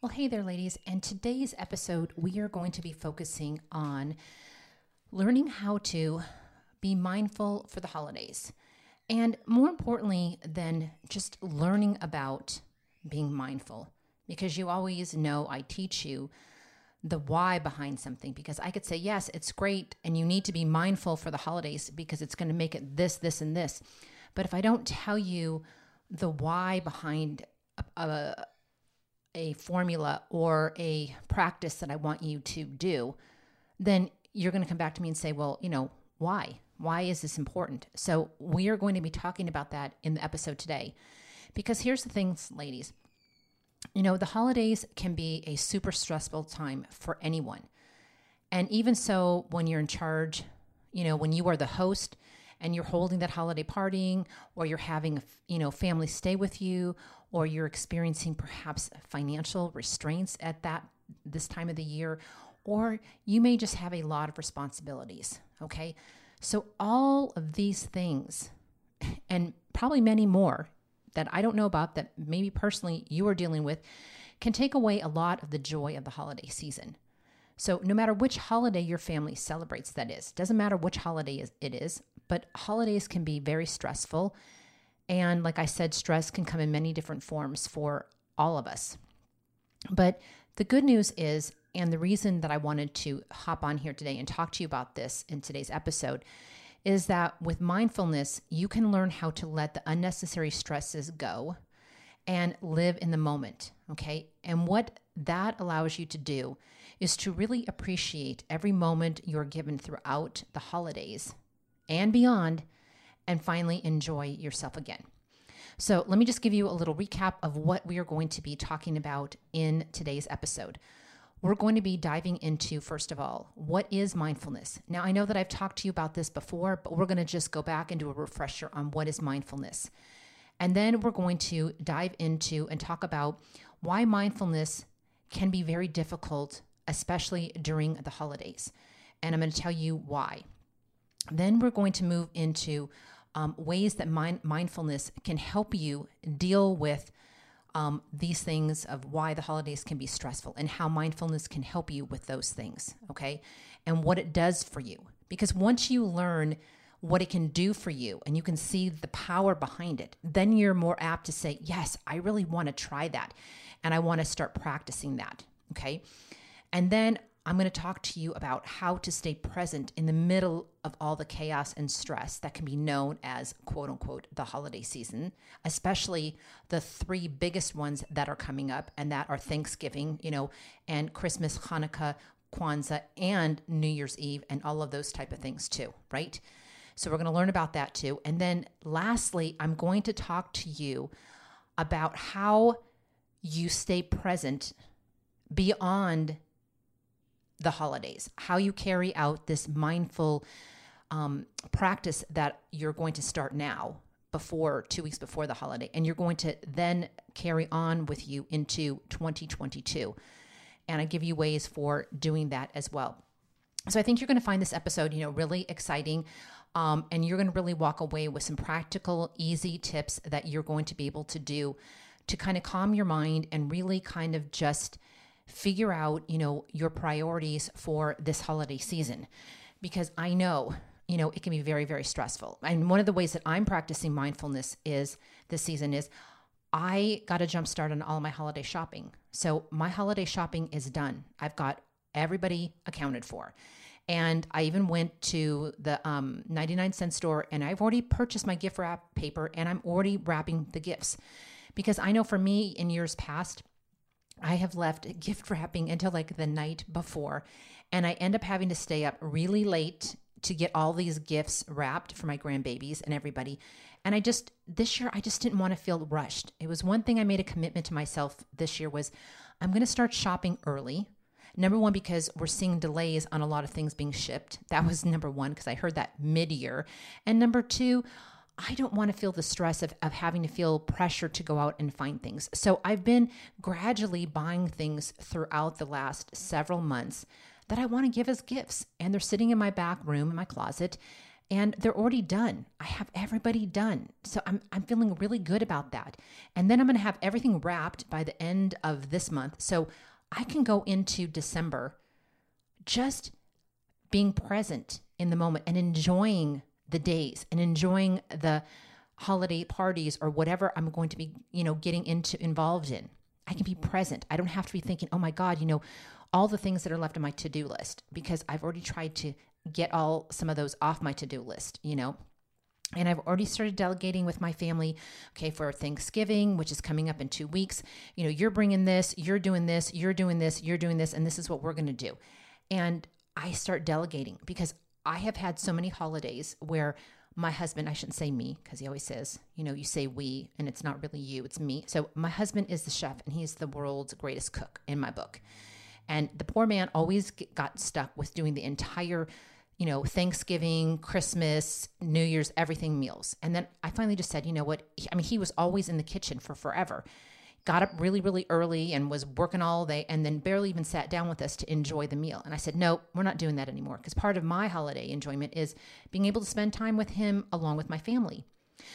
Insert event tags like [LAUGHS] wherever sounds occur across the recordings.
Well, hey there, ladies. And today's episode, we are going to be focusing on learning how to be mindful for the holidays. And more importantly than just learning about being mindful, because you always know I teach you the why behind something. Because I could say, yes, it's great, and you need to be mindful for the holidays because it's going to make it this, this, and this. But if I don't tell you the why behind a, a a formula or a practice that I want you to do, then you're going to come back to me and say, well, you know, why? Why is this important? So we are going to be talking about that in the episode today. Because here's the things, ladies. You know, the holidays can be a super stressful time for anyone. And even so, when you're in charge, you know, when you are the host and you're holding that holiday partying or you're having, you know, family stay with you or you're experiencing perhaps financial restraints at that this time of the year, or you may just have a lot of responsibilities. Okay. So, all of these things, [LAUGHS] and probably many more that I don't know about that maybe personally you are dealing with, can take away a lot of the joy of the holiday season. So, no matter which holiday your family celebrates, that is, doesn't matter which holiday it is, but holidays can be very stressful and like I said, stress can come in many different forms for all of us. But the good news is, and the reason that I wanted to hop on here today and talk to you about this in today's episode is that with mindfulness, you can learn how to let the unnecessary stresses go and live in the moment. Okay. And what that allows you to do is to really appreciate every moment you're given throughout the holidays and beyond and finally enjoy yourself again. So, let me just give you a little recap of what we are going to be talking about in today's episode. We're going to be diving into, first of all, what is mindfulness? Now, I know that I've talked to you about this before, but we're going to just go back and do a refresher on what is mindfulness. And then we're going to dive into and talk about why mindfulness can be very difficult, especially during the holidays. And I'm going to tell you why. Then we're going to move into um, ways that mind- mindfulness can help you deal with um, these things of why the holidays can be stressful and how mindfulness can help you with those things, okay? And what it does for you. Because once you learn what it can do for you and you can see the power behind it, then you're more apt to say, Yes, I really want to try that and I want to start practicing that, okay? And then I'm going to talk to you about how to stay present in the middle of all the chaos and stress that can be known as quote unquote the holiday season, especially the three biggest ones that are coming up, and that are Thanksgiving, you know, and Christmas, Hanukkah, Kwanzaa, and New Year's Eve, and all of those type of things too, right? So we're going to learn about that too. And then lastly, I'm going to talk to you about how you stay present beyond the holidays, how you carry out this mindful um, practice that you're going to start now before two weeks before the holiday and you're going to then carry on with you into 2022 and i give you ways for doing that as well. So i think you're going to find this episode you know really exciting um, and you're going to really walk away with some practical easy tips that you're going to be able to do to kind of calm your mind and really kind of just figure out, you know, your priorities for this holiday season because I know, you know, it can be very very stressful. And one of the ways that I'm practicing mindfulness is this season is I got a jump start on all my holiday shopping. So my holiday shopping is done. I've got everybody accounted for. And I even went to the um, 99 cent store and I've already purchased my gift wrap paper and I'm already wrapping the gifts. Because I know for me in years past, I have left gift wrapping until like the night before, and I end up having to stay up really late to get all these gifts wrapped for my grandbabies and everybody. And I just this year I just didn't want to feel rushed. It was one thing I made a commitment to myself this year was I'm going to start shopping early. Number one, because we're seeing delays on a lot of things being shipped. That was [LAUGHS] number one, because I heard that mid year. And number two, I don't want to feel the stress of, of having to feel pressure to go out and find things. So I've been gradually buying things throughout the last several months that I want to give as gifts. And they're sitting in my back room, in my closet. and they're already done. I have everybody done. So I'm, I'm feeling really good about that. And then I'm going to have everything wrapped by the end of this month. So I can go into December just being present in the moment and enjoying the days and enjoying the holiday parties or whatever I'm going to be, you know, getting into involved in. I can be mm-hmm. present. I don't have to be thinking, "Oh my god, you know, all the things that are left on my to-do list" because I've already tried to get all some of those off my to-do list, you know. And I've already started delegating with my family. Okay, for Thanksgiving, which is coming up in two weeks, you know, you're bringing this, you're doing this, you're doing this, you're doing this, and this is what we're going to do. And I start delegating because I have had so many holidays where my husband, I shouldn't say me because he always says, you know, you say we and it's not really you, it's me. So my husband is the chef and he's the world's greatest cook in my book. And the poor man always got stuck with doing the entire, you know, Thanksgiving, Christmas, New Year's, everything meals. And then I finally just said, you know what? I mean, he was always in the kitchen for forever got up really, really early and was working all day and then barely even sat down with us to enjoy the meal. And I said, no, we're not doing that anymore because part of my holiday enjoyment is being able to spend time with him along with my family.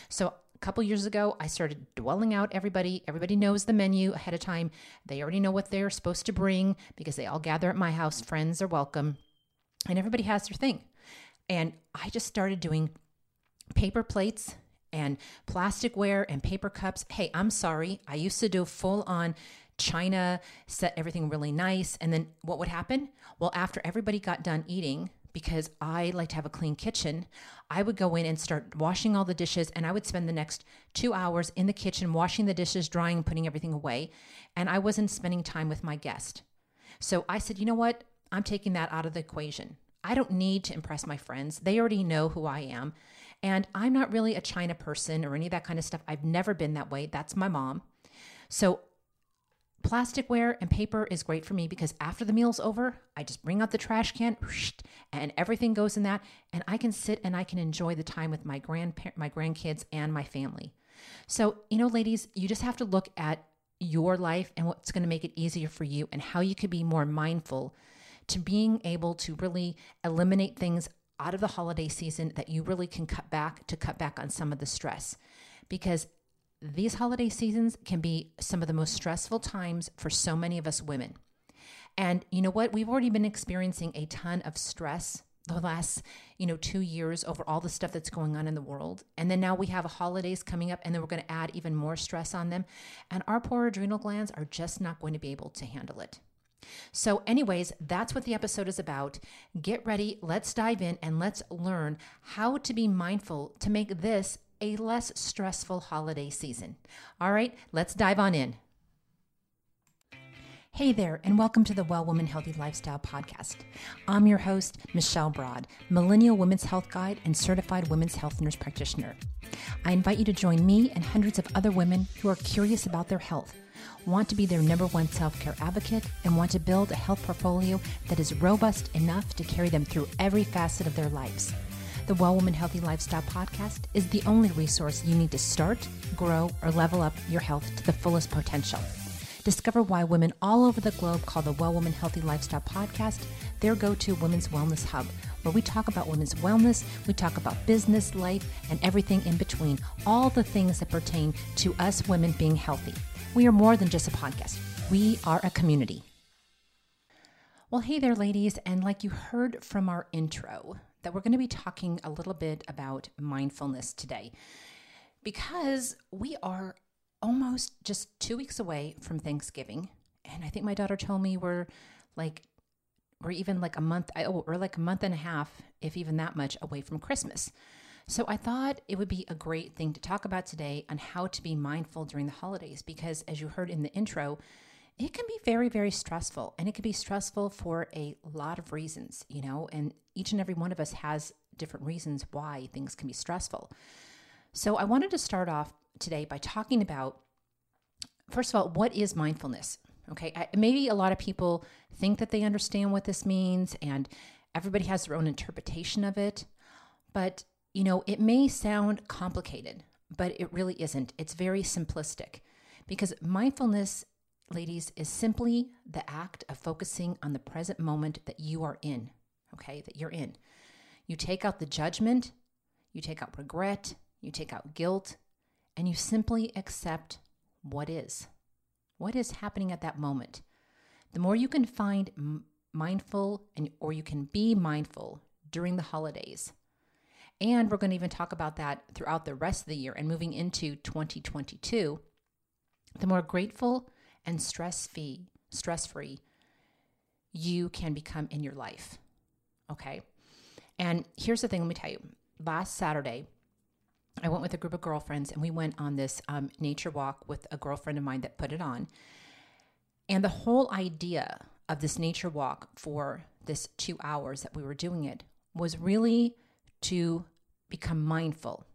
So a couple years ago, I started dwelling out everybody. Everybody knows the menu ahead of time. They already know what they're supposed to bring because they all gather at my house. Friends are welcome, and everybody has their thing. And I just started doing paper plates and plasticware and paper cups. Hey, I'm sorry. I used to do full on china, set everything really nice. And then what would happen? Well, after everybody got done eating, because I like to have a clean kitchen, I would go in and start washing all the dishes and I would spend the next two hours in the kitchen washing the dishes, drying, putting everything away. And I wasn't spending time with my guest. So I said, you know what? I'm taking that out of the equation. I don't need to impress my friends. They already know who I am. And I'm not really a China person or any of that kind of stuff. I've never been that way. That's my mom. So plasticware and paper is great for me because after the meal's over, I just bring out the trash can and everything goes in that and I can sit and I can enjoy the time with my grandpa- my grandkids and my family. So, you know ladies, you just have to look at your life and what's going to make it easier for you and how you could be more mindful to being able to really eliminate things out of the holiday season that you really can cut back to cut back on some of the stress because these holiday seasons can be some of the most stressful times for so many of us women. And you know what? We've already been experiencing a ton of stress the last, you know, 2 years over all the stuff that's going on in the world. And then now we have holidays coming up and then we're going to add even more stress on them, and our poor adrenal glands are just not going to be able to handle it. So, anyways, that's what the episode is about. Get ready, let's dive in and let's learn how to be mindful to make this a less stressful holiday season. All right, let's dive on in. Hey there, and welcome to the Well Woman Healthy Lifestyle Podcast. I'm your host, Michelle Broad, Millennial Women's Health Guide and Certified Women's Health Nurse Practitioner. I invite you to join me and hundreds of other women who are curious about their health want to be their number one self care advocate, and want to build a health portfolio that is robust enough to carry them through every facet of their lives. The Well Woman Healthy Lifestyle podcast is the only resource you need to start, grow, or level up your health to the fullest potential. Discover why women all over the globe call the Well Woman Healthy Lifestyle podcast their go to women's wellness hub, where we talk about women's wellness, we talk about business, life, and everything in between, all the things that pertain to us women being healthy. We are more than just a podcast, we are a community. Well, hey there, ladies. And like you heard from our intro, that we're going to be talking a little bit about mindfulness today because we are almost just two weeks away from Thanksgiving. And I think my daughter told me we're like, we're even like a month, oh, we're like a month and a half, if even that much, away from Christmas. So I thought it would be a great thing to talk about today on how to be mindful during the holidays because, as you heard in the intro, it can be very, very stressful and it can be stressful for a lot of reasons, you know, and each and every one of us has different reasons why things can be stressful. So I wanted to start off today by talking about, first of all, what is mindfulness? Okay, I, maybe a lot of people think that they understand what this means and everybody has their own interpretation of it, but you know, it may sound complicated, but it really isn't. It's very simplistic because mindfulness, ladies, is simply the act of focusing on the present moment that you are in, okay, that you're in. You take out the judgment you take out regret, you take out guilt, and you simply accept what is. What is happening at that moment? The more you can find mindful and or you can be mindful during the holidays. And we're going to even talk about that throughout the rest of the year and moving into 2022. The more grateful and stress-free, stress-free you can become in your life. Okay? And here's the thing, let me tell you. Last Saturday, I went with a group of girlfriends and we went on this um, nature walk with a girlfriend of mine that put it on. And the whole idea of this nature walk for this two hours that we were doing it was really to become mindful.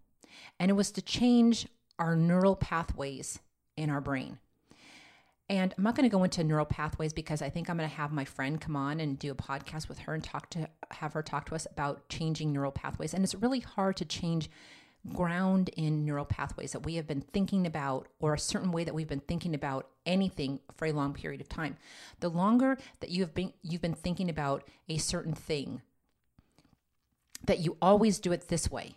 And it was to change our neural pathways in our brain. And I'm not going to go into neural pathways because I think I'm going to have my friend come on and do a podcast with her and talk to have her talk to us about changing neural pathways. And it's really hard to change ground in neural pathways that we have been thinking about or a certain way that we've been thinking about anything for a long period of time. The longer that you have been you've been thinking about a certain thing that you always do it this way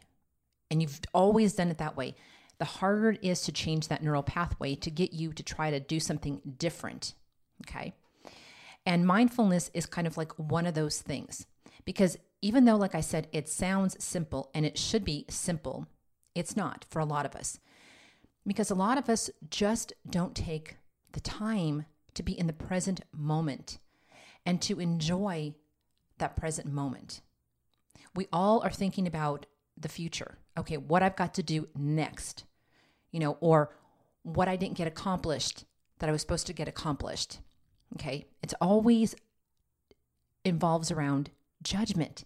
and you've always done it that way, the harder it is to change that neural pathway to get you to try to do something different. Okay. And mindfulness is kind of like one of those things because even though, like I said, it sounds simple and it should be simple, it's not for a lot of us. Because a lot of us just don't take the time to be in the present moment and to enjoy that present moment. We all are thinking about the future. Okay, what I've got to do next, you know, or what I didn't get accomplished that I was supposed to get accomplished. Okay, it's always involves around judgment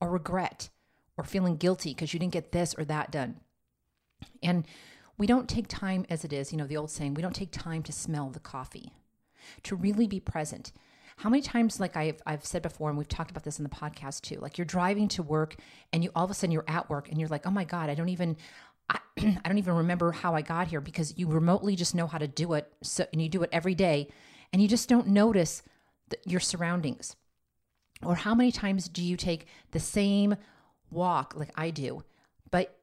or regret or feeling guilty because you didn't get this or that done. And we don't take time as it is, you know, the old saying, we don't take time to smell the coffee, to really be present. How many times, like I've, I've said before, and we've talked about this in the podcast too, like you're driving to work and you all of a sudden you're at work and you're like, oh my God, I don't even, I, [CLEARS THROAT] I don't even remember how I got here because you remotely just know how to do it. So, and you do it every day and you just don't notice your surroundings. Or how many times do you take the same walk like I do, but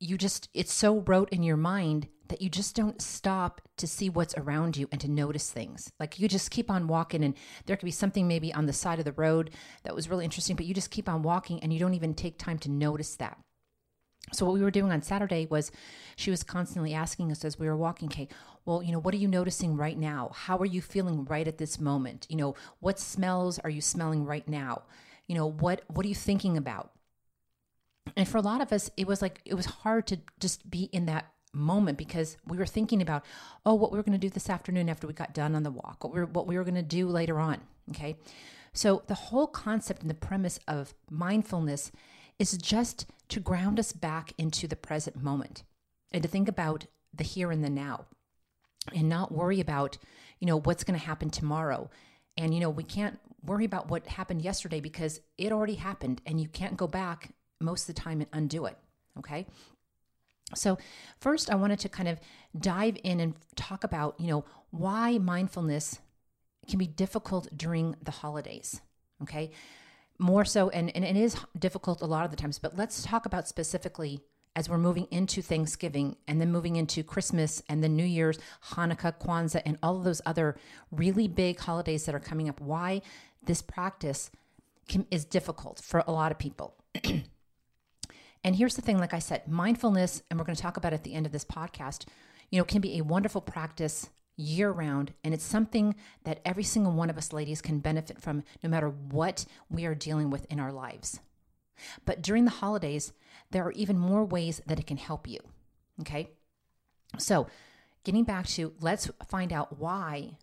you just, it's so rote in your mind that you just don't stop to see what's around you and to notice things. Like you just keep on walking, and there could be something maybe on the side of the road that was really interesting, but you just keep on walking and you don't even take time to notice that. So, what we were doing on Saturday was she was constantly asking us as we were walking, Kay, well, you know, what are you noticing right now? How are you feeling right at this moment? You know, what smells are you smelling right now? You know, what what are you thinking about? And for a lot of us, it was like it was hard to just be in that moment because we were thinking about, oh, what we were going to do this afternoon after we got done on the walk, what we were, what we were going to do later on. Okay. So the whole concept and the premise of mindfulness is just to ground us back into the present moment and to think about the here and the now and not worry about, you know, what's going to happen tomorrow. And, you know, we can't worry about what happened yesterday because it already happened and you can't go back most of the time and undo it. Okay. So, first, I wanted to kind of dive in and talk about, you know, why mindfulness can be difficult during the holidays. Okay more so, and, and it is difficult a lot of the times, but let's talk about specifically as we're moving into Thanksgiving and then moving into Christmas and then New Year's, Hanukkah, Kwanzaa, and all of those other really big holidays that are coming up, why this practice can, is difficult for a lot of people. [CLEARS THROAT] and here's the thing like I said, mindfulness, and we're going to talk about at the end of this podcast, you know, can be a wonderful practice year round. And it's something that every single one of us ladies can benefit from no matter what we are dealing with in our lives. But during the holidays, there are even more ways that it can help you. Okay. So, getting back to let's find out why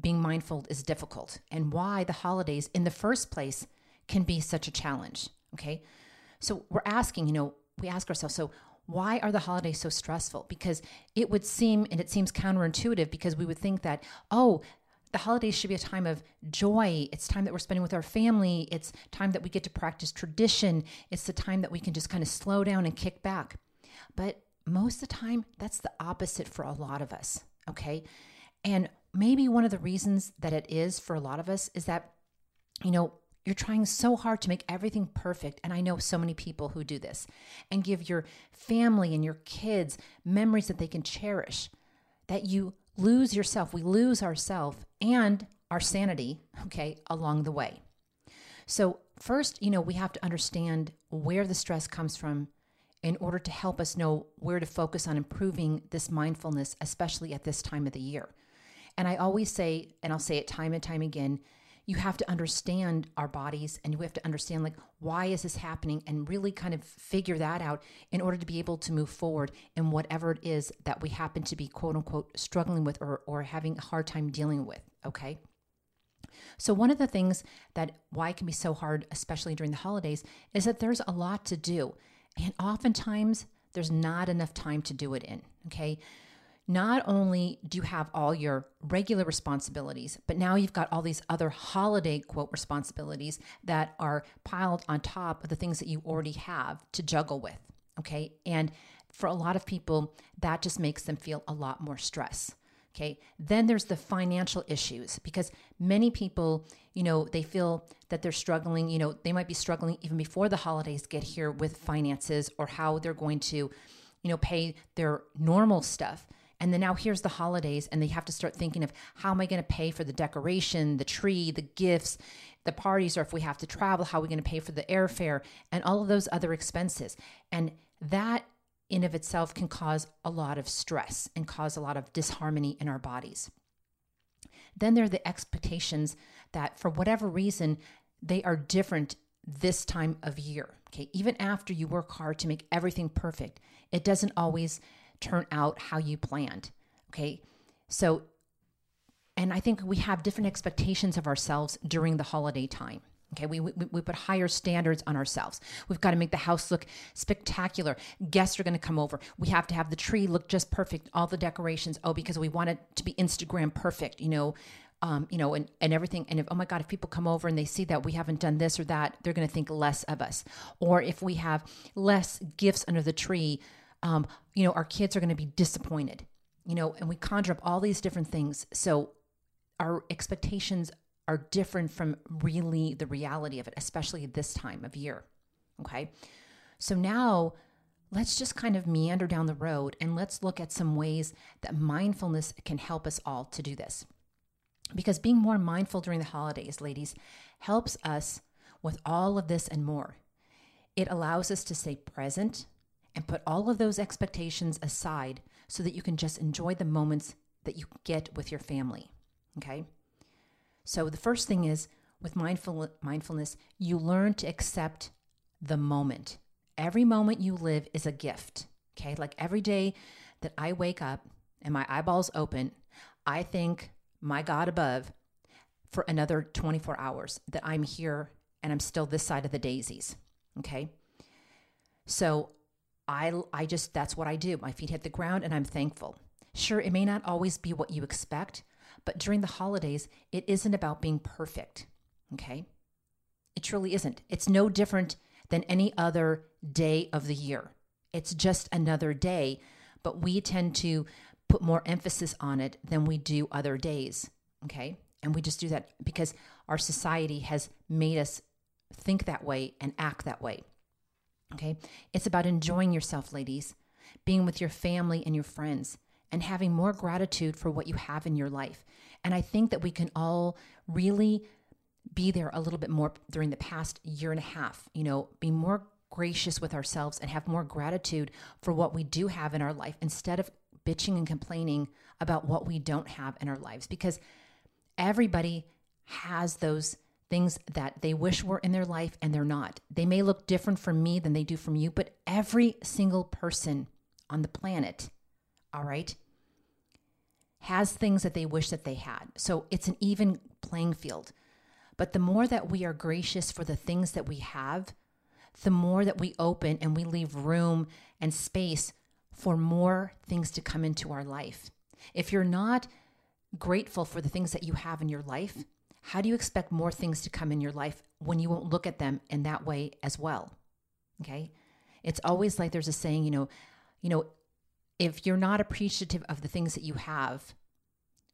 being mindful is difficult and why the holidays in the first place can be such a challenge. Okay. So, we're asking, you know, we ask ourselves, so why are the holidays so stressful? Because it would seem, and it seems counterintuitive, because we would think that, oh, the holidays should be a time of joy. It's time that we're spending with our family. It's time that we get to practice tradition. It's the time that we can just kind of slow down and kick back. But most of the time, that's the opposite for a lot of us. Okay. And maybe one of the reasons that it is for a lot of us is that, you know, you're trying so hard to make everything perfect. And I know so many people who do this and give your family and your kids memories that they can cherish, that you lose yourself. We lose ourself and our sanity, okay, along the way. So, first, you know, we have to understand where the stress comes from in order to help us know where to focus on improving this mindfulness, especially at this time of the year. And I always say, and I'll say it time and time again, you have to understand our bodies and you have to understand like why is this happening and really kind of figure that out in order to be able to move forward in whatever it is that we happen to be quote unquote struggling with or, or having a hard time dealing with okay? So one of the things that why it can be so hard especially during the holidays is that there's a lot to do. And oftentimes there's not enough time to do it in okay not only do you have all your regular responsibilities, but now you've got all these other holiday quote responsibilities that are piled on top of the things that you already have to juggle with. Okay. And for a lot of people, that just makes them feel a lot more stress. Okay. Then there's the financial issues because many people, you know, they feel that they're struggling. You know, they might be struggling even before the holidays get here with finances or how they're going to, you know, pay their normal stuff. And then now here's the holidays, and they have to start thinking of how am I going to pay for the decoration, the tree, the gifts, the parties, or if we have to travel, how are we going to pay for the airfare and all of those other expenses. And that in of itself can cause a lot of stress and cause a lot of disharmony in our bodies. Then there are the expectations that for whatever reason they are different this time of year. Okay, even after you work hard to make everything perfect, it doesn't always turn out how you planned. Okay. So, and I think we have different expectations of ourselves during the holiday time. Okay, we, we, we put higher standards on ourselves. We've got to make the house look spectacular. Guests are going to come over. We have to have the tree look just perfect, all the decorations. Oh, because we want it to be Instagram perfect, you know, um, you know, and, and everything. And if, oh my God, if people come over and they see that we haven't done this or that, they're going to think less of us. Or if we have less gifts under the tree, um, you know, our kids are going to be disappointed, you know, and we conjure up all these different things. So our expectations are different from really the reality of it, especially this time of year. Okay. So now let's just kind of meander down the road and let's look at some ways that mindfulness can help us all to do this. Because being more mindful during the holidays, ladies, helps us with all of this and more. It allows us to stay present and put all of those expectations aside so that you can just enjoy the moments that you get with your family. Okay? So the first thing is with mindful, mindfulness, you learn to accept the moment. Every moment you live is a gift. Okay? Like every day that I wake up and my eyeballs open, I think my God above for another 24 hours that I'm here and I'm still this side of the daisies. Okay? So I, I just, that's what I do. My feet hit the ground and I'm thankful. Sure, it may not always be what you expect, but during the holidays, it isn't about being perfect. Okay? It truly isn't. It's no different than any other day of the year. It's just another day, but we tend to put more emphasis on it than we do other days. Okay? And we just do that because our society has made us think that way and act that way. Okay. It's about enjoying yourself, ladies, being with your family and your friends, and having more gratitude for what you have in your life. And I think that we can all really be there a little bit more during the past year and a half, you know, be more gracious with ourselves and have more gratitude for what we do have in our life instead of bitching and complaining about what we don't have in our lives because everybody has those things that they wish were in their life and they're not. They may look different from me than they do from you, but every single person on the planet, all right, has things that they wish that they had. So it's an even playing field. But the more that we are gracious for the things that we have, the more that we open and we leave room and space for more things to come into our life. If you're not grateful for the things that you have in your life, how do you expect more things to come in your life when you won't look at them in that way as well? Okay? It's always like there's a saying, you know, you know, if you're not appreciative of the things that you have,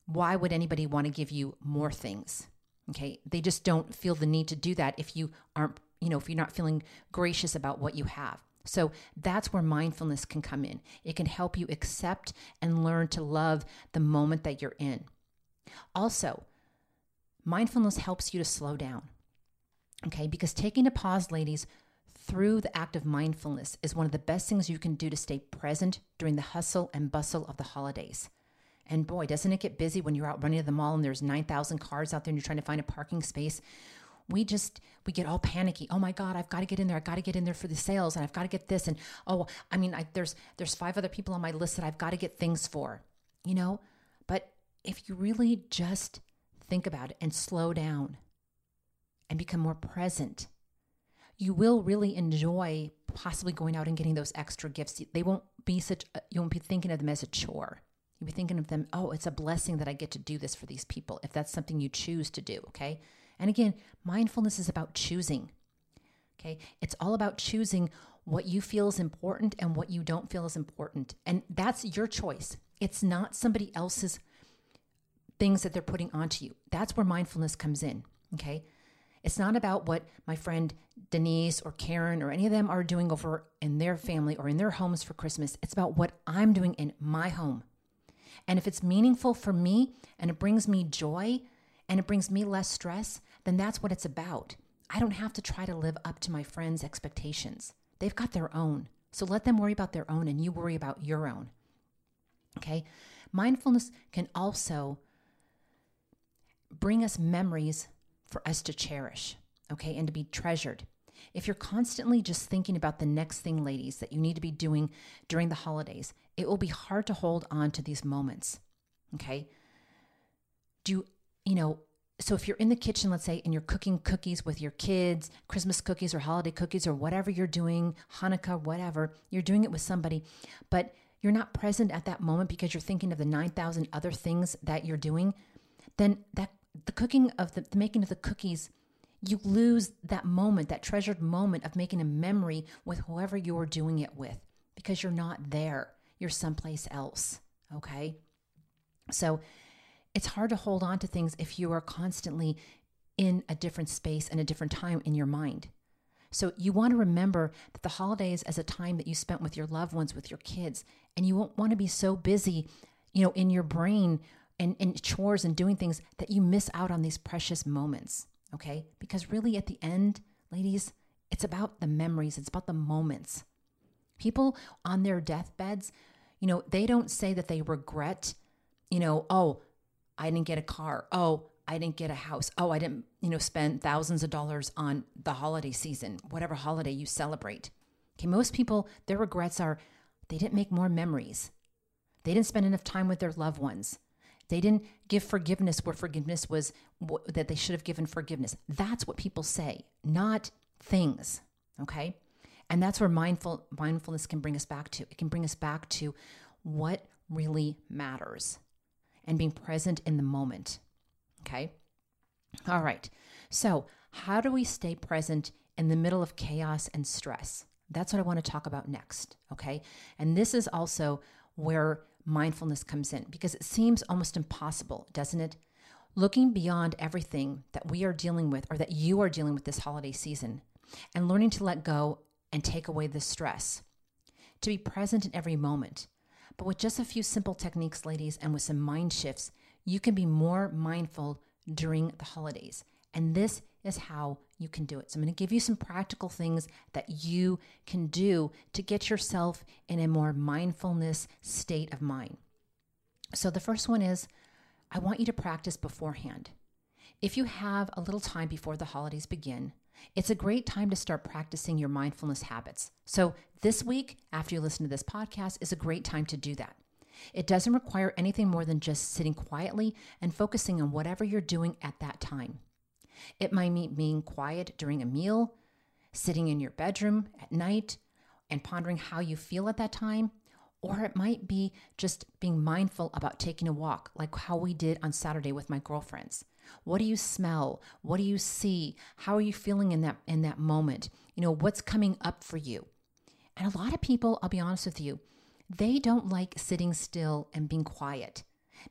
why would anybody want to give you more things? Okay. They just don't feel the need to do that if you aren't, you know, if you're not feeling gracious about what you have. So that's where mindfulness can come in. It can help you accept and learn to love the moment that you're in. Also, mindfulness helps you to slow down. Okay, because taking a pause, ladies, through the act of mindfulness is one of the best things you can do to stay present during the hustle and bustle of the holidays. And boy, doesn't it get busy when you're out running to the mall and there's 9,000 cars out there and you're trying to find a parking space? We just, we get all panicky. Oh my God, I've got to get in there. I've got to get in there for the sales and I've got to get this. And oh, I mean, I, there's, there's five other people on my list that I've got to get things for, you know? But if you really just think about it and slow down and become more present, you will really enjoy possibly going out and getting those extra gifts. They won't be such, you won't be thinking of them as a chore. You'll be thinking of them, oh, it's a blessing that I get to do this for these people, if that's something you choose to do, okay? And again, mindfulness is about choosing, okay? It's all about choosing what you feel is important and what you don't feel is important. And that's your choice. It's not somebody else's things that they're putting onto you. That's where mindfulness comes in, okay? It's not about what my friend Denise or Karen or any of them are doing over in their family or in their homes for Christmas. It's about what I'm doing in my home. And if it's meaningful for me and it brings me joy and it brings me less stress, then that's what it's about. I don't have to try to live up to my friends' expectations. They've got their own. So let them worry about their own and you worry about your own. Okay? Mindfulness can also bring us memories for us to cherish, okay, and to be treasured. If you're constantly just thinking about the next thing, ladies, that you need to be doing during the holidays, it will be hard to hold on to these moments. Okay. Do you, know, so if you're in the kitchen, let's say, and you're cooking cookies with your kids, Christmas cookies or holiday cookies or whatever you're doing, Hanukkah, whatever, you're doing it with somebody, but you're not present at that moment because you're thinking of the 9,000 other things that you're doing, then that the cooking of the, the making of the cookies you lose that moment, that treasured moment of making a memory with whoever you're doing it with because you're not there. You're someplace else. Okay. So it's hard to hold on to things if you are constantly in a different space and a different time in your mind. So you want to remember that the holidays as a time that you spent with your loved ones, with your kids, and you won't want to be so busy, you know, in your brain and in chores and doing things that you miss out on these precious moments okay? Because really, at the end, ladies, it's about the memories, it's about the moments. People on their deathbeds, you know, they don't say that they regret, you know, oh, I didn't get a car. Oh, I didn't get a house. Oh, I didn't, you know, spend thousands of dollars on the holiday season, whatever holiday you celebrate. Okay, most people, their regrets are they didn't make more memories. They didn't spend enough time with their loved ones. They didn't give forgiveness where forgiveness was that they should have given forgiveness. That's what people say, not things. Okay. And that's where mindful mindfulness can bring us back to. It can bring us back to what really matters and being present in the moment. Okay. All right. So, how do we stay present in the middle of chaos and stress? That's what I want to talk about next. Okay. And this is also where mindfulness comes in because it seems almost impossible, doesn't it? Looking beyond everything that we are dealing with or that you are dealing with this holiday season and learning to let go and take away the stress, to be present in every moment. But with just a few simple techniques, ladies, and with some mind shifts, you can be more mindful during the holidays. And this is how you can do it. So, I'm going to give you some practical things that you can do to get yourself in a more mindfulness state of mind. So, the first one is I want you to practice beforehand. If you have a little time before the holidays begin, it's a great time to start practicing your mindfulness habits. So, this week, after you listen to this podcast, is a great time to do that. It doesn't require anything more than just sitting quietly and focusing on whatever you're doing at that time. It might mean being quiet during a meal, sitting in your bedroom at night and pondering how you feel at that time. Or it might be just being mindful about taking a walk, like how we did on Saturday with my girlfriends. What do you smell? What do you see? How are you feeling in that in that moment? You know, what's coming up for you? And a lot of people, I'll be honest with you, they don't like sitting still and being quiet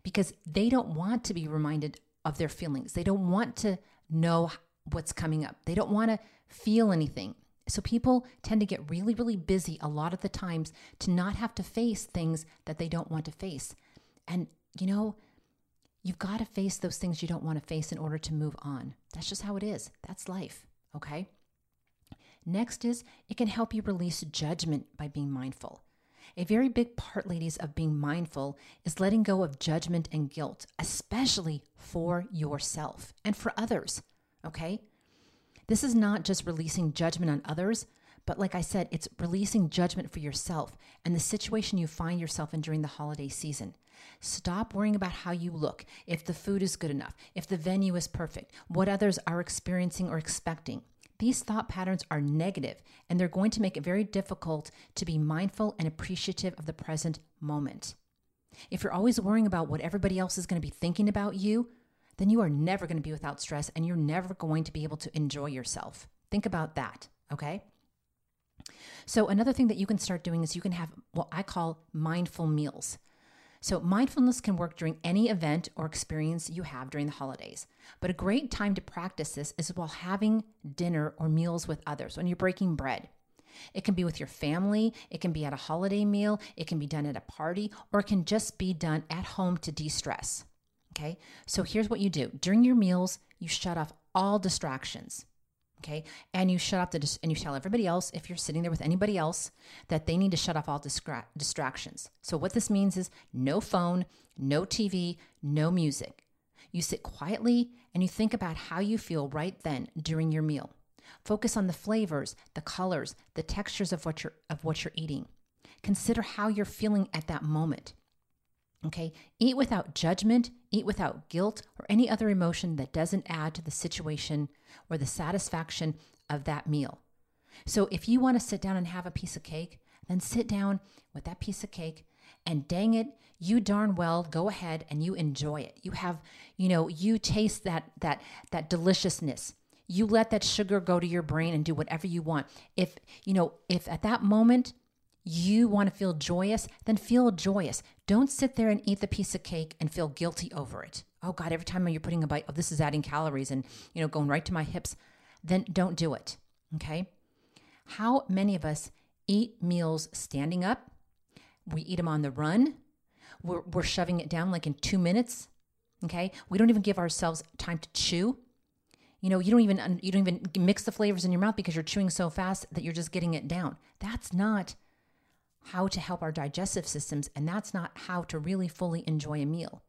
because they don't want to be reminded of their feelings. They don't want to know what's coming up. They don't want to feel anything. So people tend to get really, really busy a lot of the times to not have to face things that they don't want to face. And, you know, you've got to face those things you don't want to face in order to move on. That's just how it is. That's life. Okay. Next is it can help you release judgment by being mindful. A very big part, ladies, of being mindful is letting go of judgment and guilt, especially for yourself and for others. Okay? This is not just releasing judgment on others, but like I said, it's releasing judgment for yourself and the situation you find yourself in during the holiday season. Stop worrying about how you look, if the food is good enough, if the venue is perfect, what others are experiencing or expecting. These thought patterns are negative and they're going to make it very difficult to be mindful and appreciative of the present moment. If you're always worrying about what everybody else is going to be thinking about you, then you are never going to be without stress and you're never going to be able to enjoy yourself. Think about that, okay? So, another thing that you can start doing is you can have what I call mindful meals. So, mindfulness can work during any event or experience you have during the holidays. But a great time to practice this is while having dinner or meals with others, when you're breaking bread. It can be with your family, it can be at a holiday meal, it can be done at a party, or it can just be done at home to de stress. Okay, so here's what you do during your meals, you shut off all distractions okay? And you shut off the dis- and you tell everybody else if you're sitting there with anybody else that they need to shut off all distra- distractions. So what this means is no phone no tv no music. You sit quietly and you think about how you feel right then during your meal. Focus on the flavors the colors the textures of what you're of what you're eating. Consider how you're feeling at that moment Okay, eat without judgment, eat without guilt or any other emotion that doesn't add to the situation or the satisfaction of that meal. So if you want to sit down and have a piece of cake, then sit down with that piece of cake and dang it, you darn well go ahead and you enjoy it. You have, you know, you taste that that that deliciousness. You let that sugar go to your brain and do whatever you want. If, you know, if at that moment you want to feel joyous, then feel joyous. Don't sit there and eat the piece of cake and feel guilty over it. Oh God, every time you're putting a bite, oh, this is adding calories and you know going right to my hips, then don't do it. Okay? How many of us eat meals standing up? We eat them on the run. We're, we're shoving it down like in two minutes. Okay? We don't even give ourselves time to chew. You know, you don't even you don't even mix the flavors in your mouth because you're chewing so fast that you're just getting it down. That's not how to help our digestive systems, and that's not how to really fully enjoy a meal.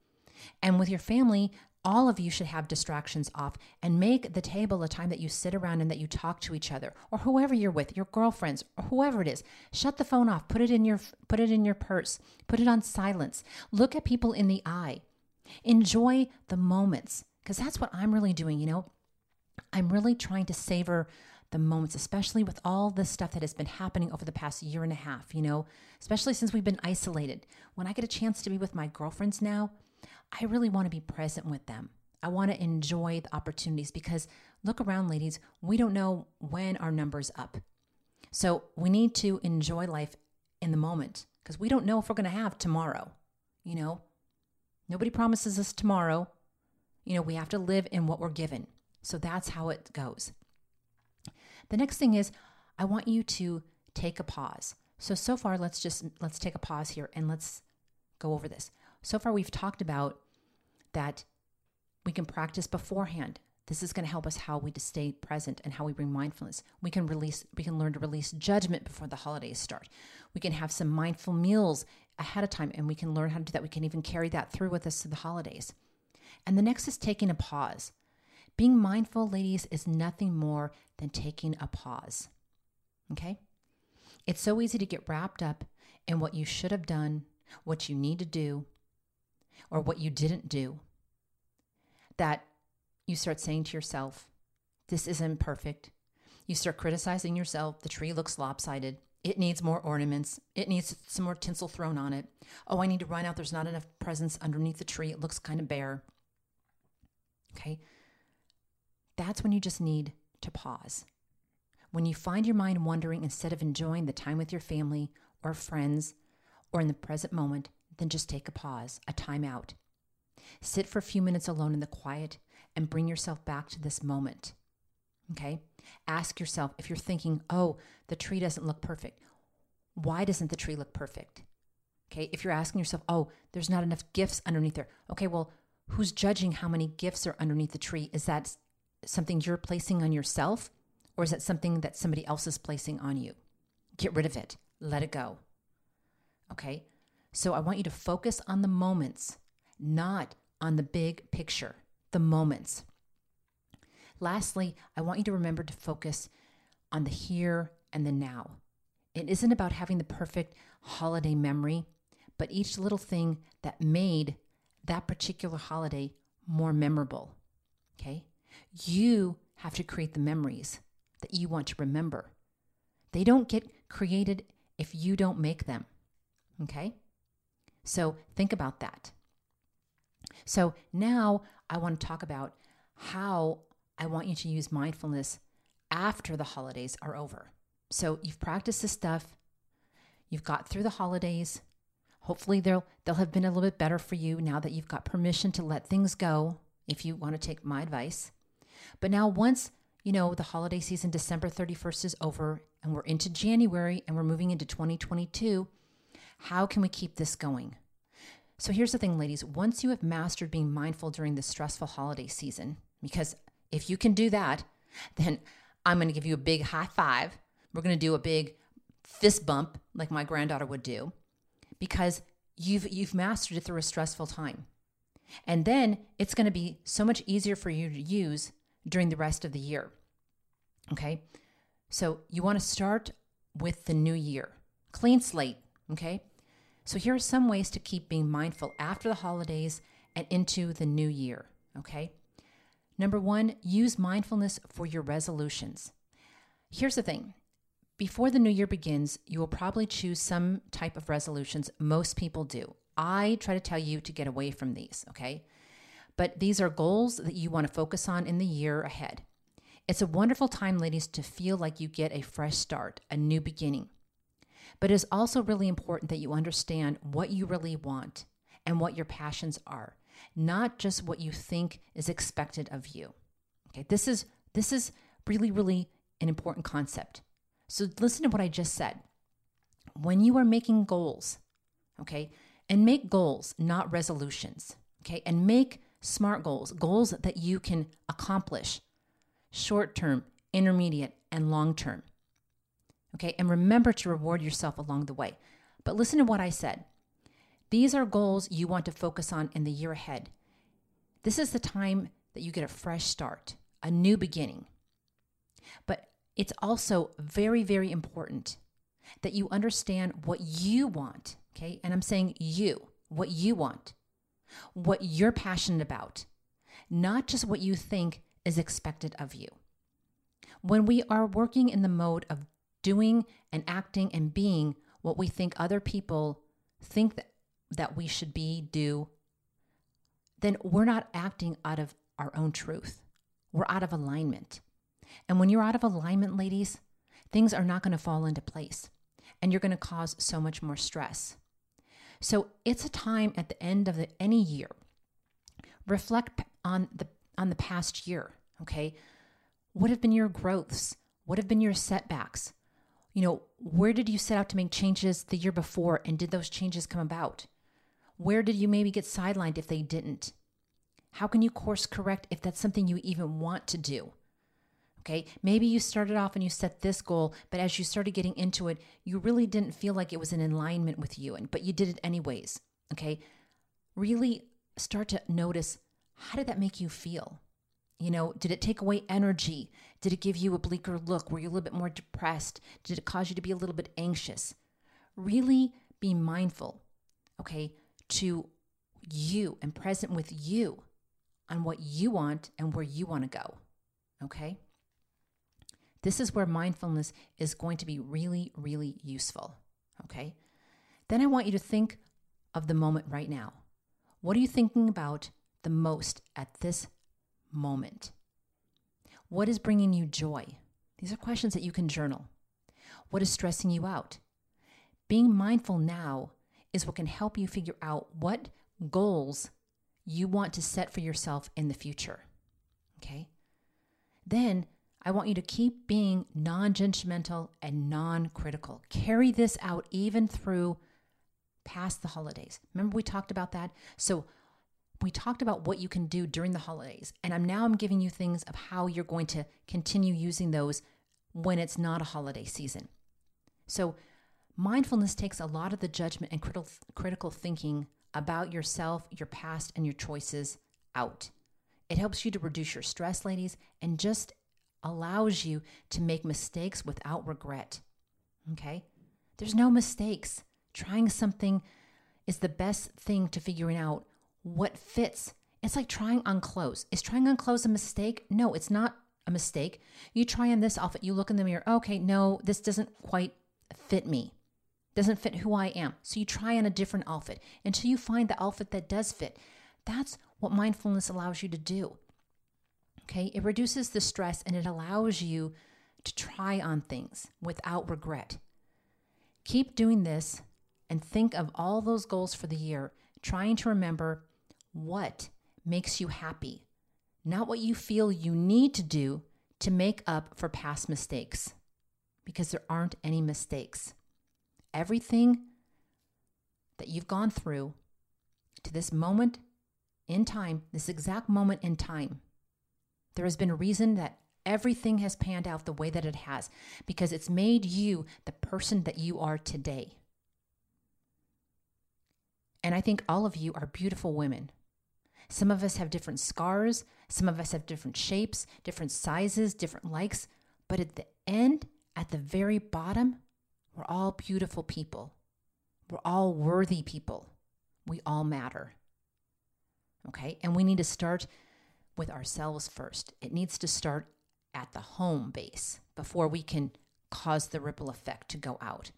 And with your family, all of you should have distractions off and make the table a time that you sit around and that you talk to each other or whoever you're with your girlfriends or whoever it is. Shut the phone off. Put it in your put it in your purse. Put it on silence. Look at people in the eye. Enjoy the moments because that's what i'm really doing you know? I'm really trying to savor the moments, especially with all the stuff that has been happening over the past year and a half, you know, especially since we've been isolated. When I get a chance to be with my girlfriends now, I really want to be present with them. I want to enjoy the opportunities because look around, ladies, we don't know when our number's up. So we need to enjoy life in the moment because we don't know if we're going to have tomorrow. You know, nobody promises us tomorrow. You know, we have to live in what we're given. So that's how it goes. The next thing is I want you to take a pause. So so far let's just let's take a pause here and let's go over this. So far we've talked about that we can practice beforehand. This is going to help us how we stay present and how we bring mindfulness. We can release we can learn to release judgment before the holidays start. We can have some mindful meals ahead of time and we can learn how to do that. We can even carry that through with us to the holidays. And the next is taking a pause. Being mindful, ladies, is nothing more than taking a pause. Okay? It's so easy to get wrapped up in what you should have done, what you need to do, or what you didn't do that you start saying to yourself, This isn't perfect. You start criticizing yourself. The tree looks lopsided. It needs more ornaments. It needs some more tinsel thrown on it. Oh, I need to run out. There's not enough presents underneath the tree. It looks kind of bare. Okay that's when you just need to pause. When you find your mind wandering instead of enjoying the time with your family or friends or in the present moment, then just take a pause, a time out. Sit for a few minutes alone in the quiet and bring yourself back to this moment. Okay? Ask yourself if you're thinking, oh, the tree doesn't look perfect. Why doesn't the tree look perfect? Okay, if you're asking yourself, oh, there's not enough gifts underneath there. Okay, well, who's judging how many gifts are underneath the tree? Is that something you're placing on yourself or is that something that somebody else is placing on you? Get rid of it, let it go. Okay, so I want you to focus on the moments, not on the big picture, the moments. Lastly, I want you to remember to focus on the here and the now. It isn't about having the perfect holiday memory but each little thing that made that particular holiday more memorable. Okay? You have to create the memories that you want to remember. They don't get created if you don't make them. Okay? So think about that. So now I want to talk about how I want you to use mindfulness after the holidays are over. So you've practiced this stuff, you've got through the holidays, Hopefully they'll they'll have been a little bit better for you now that you've got permission to let things go if you want to take my advice. But now once, you know, the holiday season December 31st is over and we're into January and we're moving into 2022, how can we keep this going? So here's the thing, ladies. Once you have mastered being mindful during the stressful holiday season, because if you can do that, [LAUGHS] then I'm going to give you a big high five. We're going to do a big fist bump like my granddaughter would do because you've you've mastered it through a stressful time. And then it's going to be so much easier for you to use during the rest of the year. Okay? So you want to start with the new year. Clean slate, okay? So here are some ways to keep being mindful after the holidays and into the new year, okay? Number 1, use mindfulness for your resolutions. Here's the thing before the new year begins, you will probably choose some type of resolutions. Most people do. I try to tell you to get away from these, okay? But these are goals that you want to focus on in the year ahead. It's a wonderful time, ladies, to feel like you get a fresh start, a new beginning. But it is also really important that you understand what you really want and what your passions are, not just what you think is expected of you. Okay, this is this is really really an important concept. So listen to what I just said. When you are making goals, okay, and make goals, not resolutions, okay, and make smart goals, goals that you can accomplish short term, intermediate, and long term. Okay, and remember to reward yourself along the way. But listen to what I said. These are goals you want to focus on in the year ahead. This is the time that you get a fresh start, a new beginning. But it's also very, very important that you understand what you want. Okay. And I'm saying you, what you want, what you're passionate about, not just what you think is expected of you. When we are working in the mode of doing and acting and being what we think other people think that, that we should be, do, then we're not acting out of our own truth. We're out of alignment. And when you're out of alignment, ladies, things are not going to fall into place and you're going to cause so much more stress. So it's a time at the end of the, any year. Reflect on the on the past year, okay? What have been your growths? What have been your setbacks? You know, where did you set out to make changes the year before and did those changes come about? Where did you maybe get sidelined if they didn't? How can you course correct if that's something you even want to do? Okay, maybe you started off and you set this goal, but as you started getting into it, you really didn't feel like it was in alignment with you, and but you did it anyways. Okay, really start to notice how did that make you feel? You know, did it take away energy? Did it give you a bleaker look? Were you a little bit more depressed? Did it cause you to be a little bit anxious? Really be mindful, okay, to you and present with you on what you want and where you want to go. Okay? This is where mindfulness is going to be really, really useful. Okay. Then I want you to think of the moment right now. What are you thinking about the most at this moment? What is bringing you joy? These are questions that you can journal. What is stressing you out? Being mindful now is what can help you figure out what goals you want to set for yourself in the future. Okay? Then I want you to keep being non judgmental and non critical. Carry this out even through past the holidays. Remember, we talked about that? So, we talked about what you can do during the holidays, and I'm now I'm giving you things of how you're going to continue using those when it's not a holiday season. So, mindfulness takes a lot of the judgment and critical critical thinking about yourself, your past, and your choices out. It helps you to reduce your stress, ladies, and just allows you to make mistakes without regret. Okay? There's no mistakes. Trying something is the best thing to figuring out what fits. It's like trying on clothes. Is trying on clothes a mistake? No, it's not a mistake. You try on this outfit, you look in the mirror, okay, no, this doesn't quite fit me. Doesn't fit who I am. So you try on a different outfit until you find the outfit that does fit. That's what mindfulness allows you to do. Okay, it reduces the stress and it allows you to try on things without regret. Keep doing this and think of all those goals for the year, trying to remember what makes you happy, not what you feel you need to do to make up for past mistakes, because there aren't any mistakes. Everything that you've gone through to this moment in time, this exact moment in time, there has been a reason that everything has panned out the way that it has because it's made you the person that you are today. And I think all of you are beautiful women. Some of us have different scars, some of us have different shapes, different sizes, different likes, but at the end, at the very bottom, we're all beautiful people. We're all worthy people. We all matter. Okay? And we need to start with ourselves first. It needs to start at the home base before we can cause the ripple effect to go out.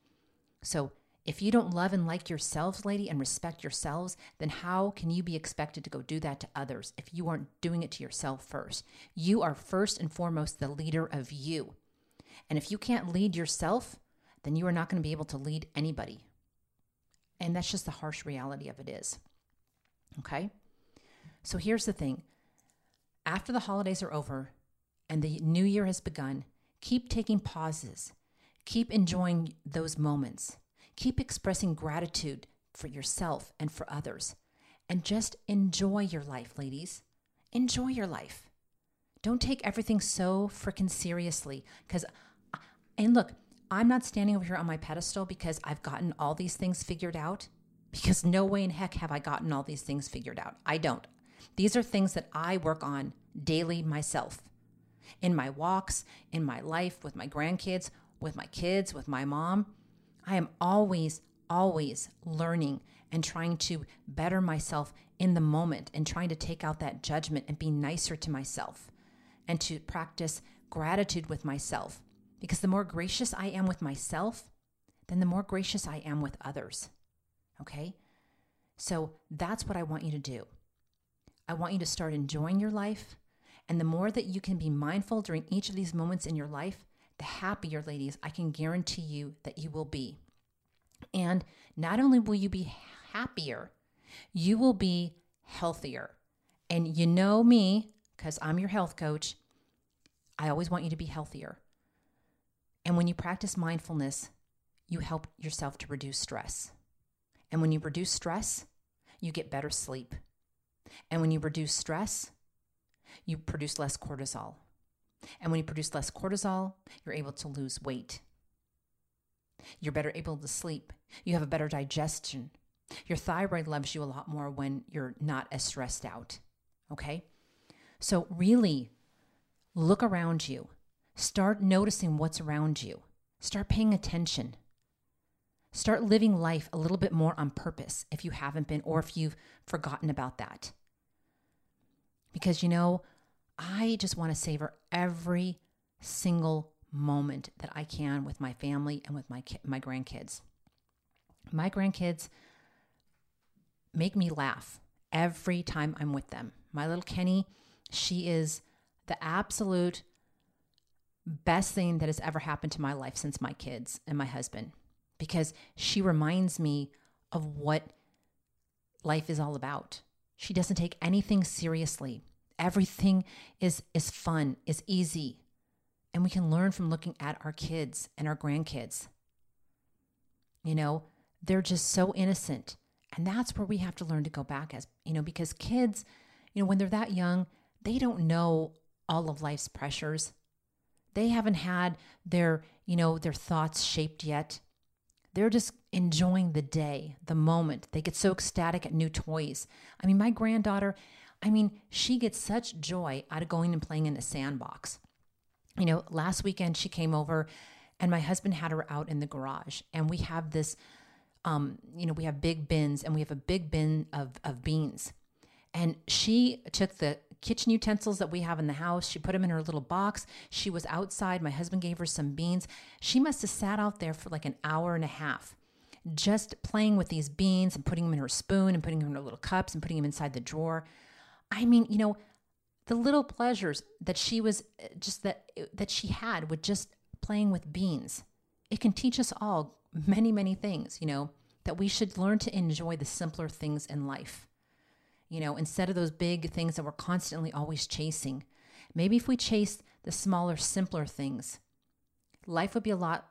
So, if you don't love and like yourselves, lady, and respect yourselves, then how can you be expected to go do that to others if you aren't doing it to yourself first? You are first and foremost the leader of you. And if you can't lead yourself, then you are not going to be able to lead anybody. And that's just the harsh reality of it is. Okay? So here's the thing after the holidays are over and the new year has begun, keep taking pauses. Keep enjoying those moments. Keep expressing gratitude for yourself and for others. And just enjoy your life, ladies. Enjoy your life. Don't take everything so freaking seriously. Because, uh, and look, I'm not standing over here on my pedestal because I've gotten all these things figured out. Because no way in heck have I gotten all these things figured out. I don't. These are things that I work on daily myself in my walks, in my life with my grandkids, with my kids, with my mom. I am always, always learning and trying to better myself in the moment and trying to take out that judgment and be nicer to myself and to practice gratitude with myself. Because the more gracious I am with myself, then the more gracious I am with others. Okay? So that's what I want you to do. I want you to start enjoying your life. And the more that you can be mindful during each of these moments in your life, the happier, ladies, I can guarantee you that you will be. And not only will you be happier, you will be healthier. And you know me, because I'm your health coach, I always want you to be healthier. And when you practice mindfulness, you help yourself to reduce stress. And when you reduce stress, you get better sleep. And when you reduce stress, you produce less cortisol. And when you produce less cortisol, you're able to lose weight. You're better able to sleep. You have a better digestion. Your thyroid loves you a lot more when you're not as stressed out. Okay? So, really look around you. Start noticing what's around you. Start paying attention. Start living life a little bit more on purpose if you haven't been or if you've forgotten about that. Because, you know, I just want to savor every single moment that I can with my family and with my my grandkids. My grandkids make me laugh every time I'm with them. My little Kenny, she is the absolute best thing that has ever happened to my life since my kids and my husband because she reminds me of what life is all about. She doesn't take anything seriously. Everything is is fun, is easy. And we can learn from looking at our kids and our grandkids. You know, they're just so innocent. And that's where we have to learn to go back as, you know, because kids, you know, when they're that young, they don't know all of life's pressures. They haven't had their, you know, their thoughts shaped yet. They're just enjoying the day, the moment. They get so ecstatic at new toys. I mean, my granddaughter, I mean, she gets such joy out of going and playing in the sandbox. You know, last weekend she came over and my husband had her out in the garage and we have this um, you know, we have big bins and we have a big bin of, of beans. And she took the kitchen utensils that we have in the house. She put them in her little box. She was outside. My husband gave her some beans. She must have sat out there for like an hour and a half just playing with these beans and putting them in her spoon and putting them in her little cups and putting them inside the drawer. I mean, you know, the little pleasures that she was uh, just that uh, that she had with just playing with beans. It can teach us all many, many things, you know, that we should learn to enjoy the simpler things in life. You know, instead of those big things that we're constantly always chasing. Maybe if we chase the smaller, simpler things, life would be a lot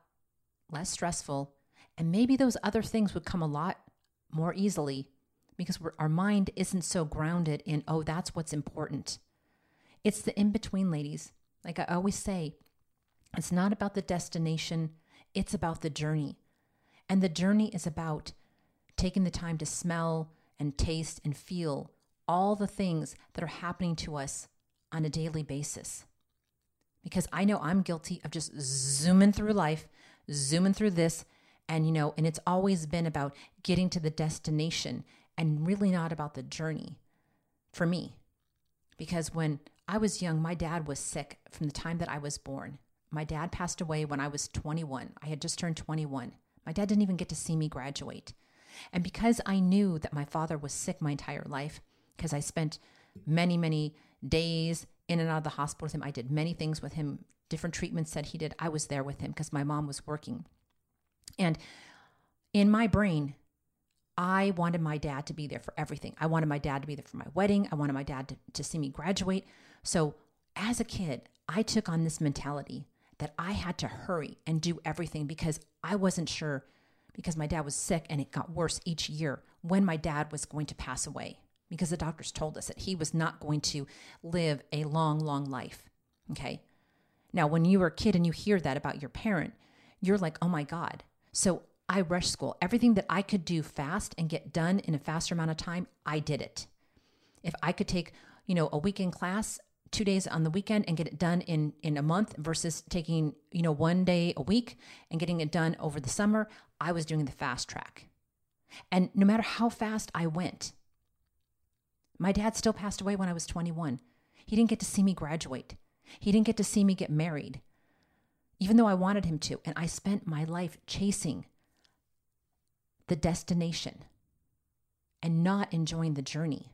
less stressful. And maybe those other things would come a lot more easily because our mind isn't so grounded in, oh, that's what's important. It's the in between, ladies. Like I always say, it's not about the destination, it's about the journey. And the journey is about taking the time to smell and taste and feel all the things that are happening to us on a daily basis. Because I know I'm guilty of just zooming through life, zooming through this, and you know, and it's always been about getting to the destination and really not about the journey for me. Because when I was young, my dad was sick from the time that I was born. My dad passed away when I was 21. I had just turned 21. My dad didn't even get to see me graduate. And because I knew that my father was sick my entire life, because I spent many, many days in and out of the hospital with him, I did many things with him, different treatments that he did. I was there with him because my mom was working. And in my brain, I wanted my dad to be there for everything. I wanted my dad to be there for my wedding. I wanted my dad to, to see me graduate. So as a kid, I took on this mentality that I had to hurry and do everything because I wasn't sure because my dad was sick and it got worse each year when my dad was going to pass away because the doctors told us that he was not going to live a long, long life. Okay. Now, when you were a kid and you hear that about your parent, you're like, oh my God. So I rushed school. Everything that I could do fast and get done in a faster amount of time, I did it. If I could take, you know, a weekend class two days on the weekend and get it done in in a month versus taking you know one day a week and getting it done over the summer i was doing the fast track. And no matter how fast i went my dad still passed away when i was 21 he didn't get to see me graduate. He didn't get to see me get married even though i wanted him to. And i spent my life chasing the destination and not enjoying the journey.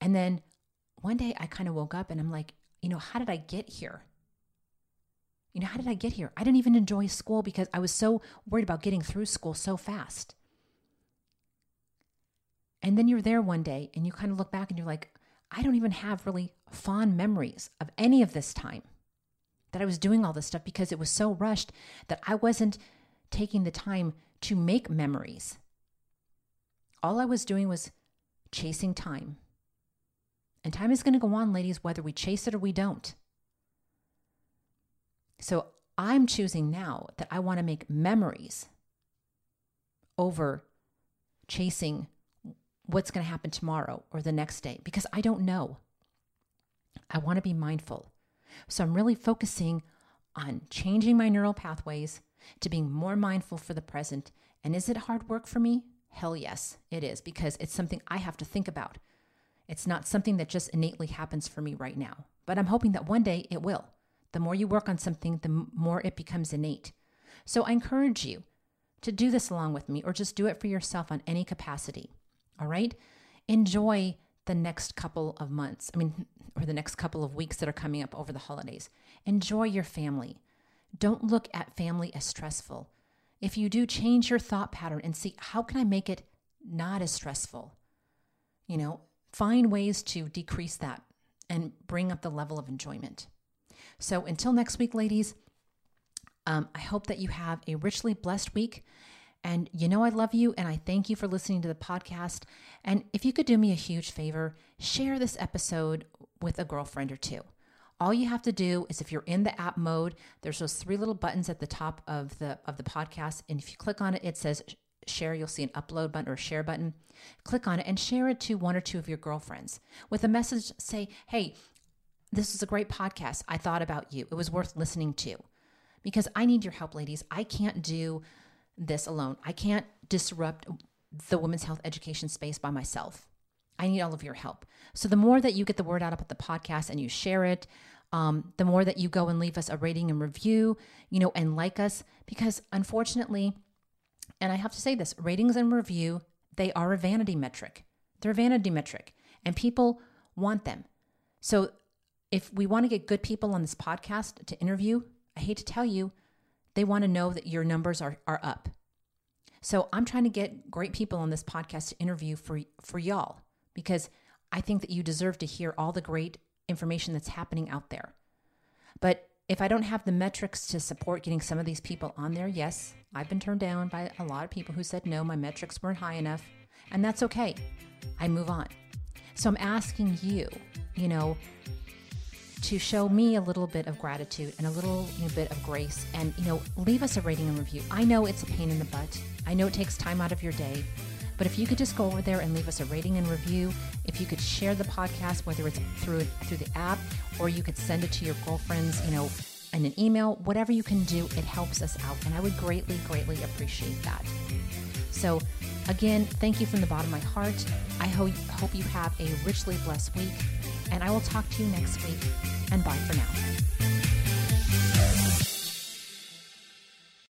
And then one day I kind of woke up and I'm like, you know, how did I get here? You know, how did I get here? I didn't even enjoy school because I was so worried about getting through school so fast. And then you're there one day and you kind of look back and you're like, I don't even have really fond memories of any of this time that I was doing all this stuff because it was so rushed that I wasn't taking the time to make memories. All I was doing was chasing time, and time is going to go on, ladies, whether we chase it or we don't. So I'm choosing now that I want to make memories over chasing what's going to happen tomorrow or the next day because I don't know. I want to be mindful. So I'm really focusing on changing my neural pathways to being more mindful for the present. And is it hard work for me? Hell yes, it is because it's something I have to think about. It's not something that just innately happens for me right now, but I'm hoping that one day it will. The more you work on something, the more it becomes innate. So I encourage you to do this along with me or just do it for yourself on any capacity. All right? Enjoy the next couple of months. I mean, [LAUGHS] or the next couple of weeks that are coming up over the holidays. Enjoy your family. Don't look at family as stressful. If you do, change your thought pattern and see how can I make it not as stressful? You know, find ways to decrease that and bring up the level of enjoyment. So until next week, ladies, um, I hope that you have a richly blessed week. And you know, I love you and I thank you for listening to the podcast. And if you could do me a huge favor, share this episode with a girlfriend or two. All you have to do is if you're in the app mode, there's those three little buttons at the top of the of the podcast and if you click on it it says share, you'll see an upload button or share button. Click on it and share it to one or two of your girlfriends with a message say, "Hey, this is a great podcast. I thought about you. It was worth listening to." Because I need your help, ladies. I can't do this alone. I can't disrupt the women's health education space by myself. I need all of your help. So the more that you get the word out about the podcast and you share it, um, the more that you go and leave us a rating and review, you know, and like us, because unfortunately, and I have to say this, ratings and review, they are a vanity metric. They're a vanity metric, and people want them. So if we want to get good people on this podcast to interview, I hate to tell you, they want to know that your numbers are, are up. So I'm trying to get great people on this podcast to interview for for y'all because I think that you deserve to hear all the great information that's happening out there. But if I don't have the metrics to support getting some of these people on there, yes, I've been turned down by a lot of people who said no, my metrics weren't high enough, and that's okay. I move on. So I'm asking you, you know, to show me a little bit of gratitude and a little bit of grace and you know leave us a rating and review. I know it's a pain in the butt. I know it takes time out of your day. But if you could just go over there and leave us a rating and review if you could share the podcast whether it's through through the app or you could send it to your girlfriends you know in an email whatever you can do it helps us out. And i would greatly greatly appreciate that. So again thank you from the bottom of my heart. I hope, hope you have a richly blessed week and I will talk to you next week. And bye for now.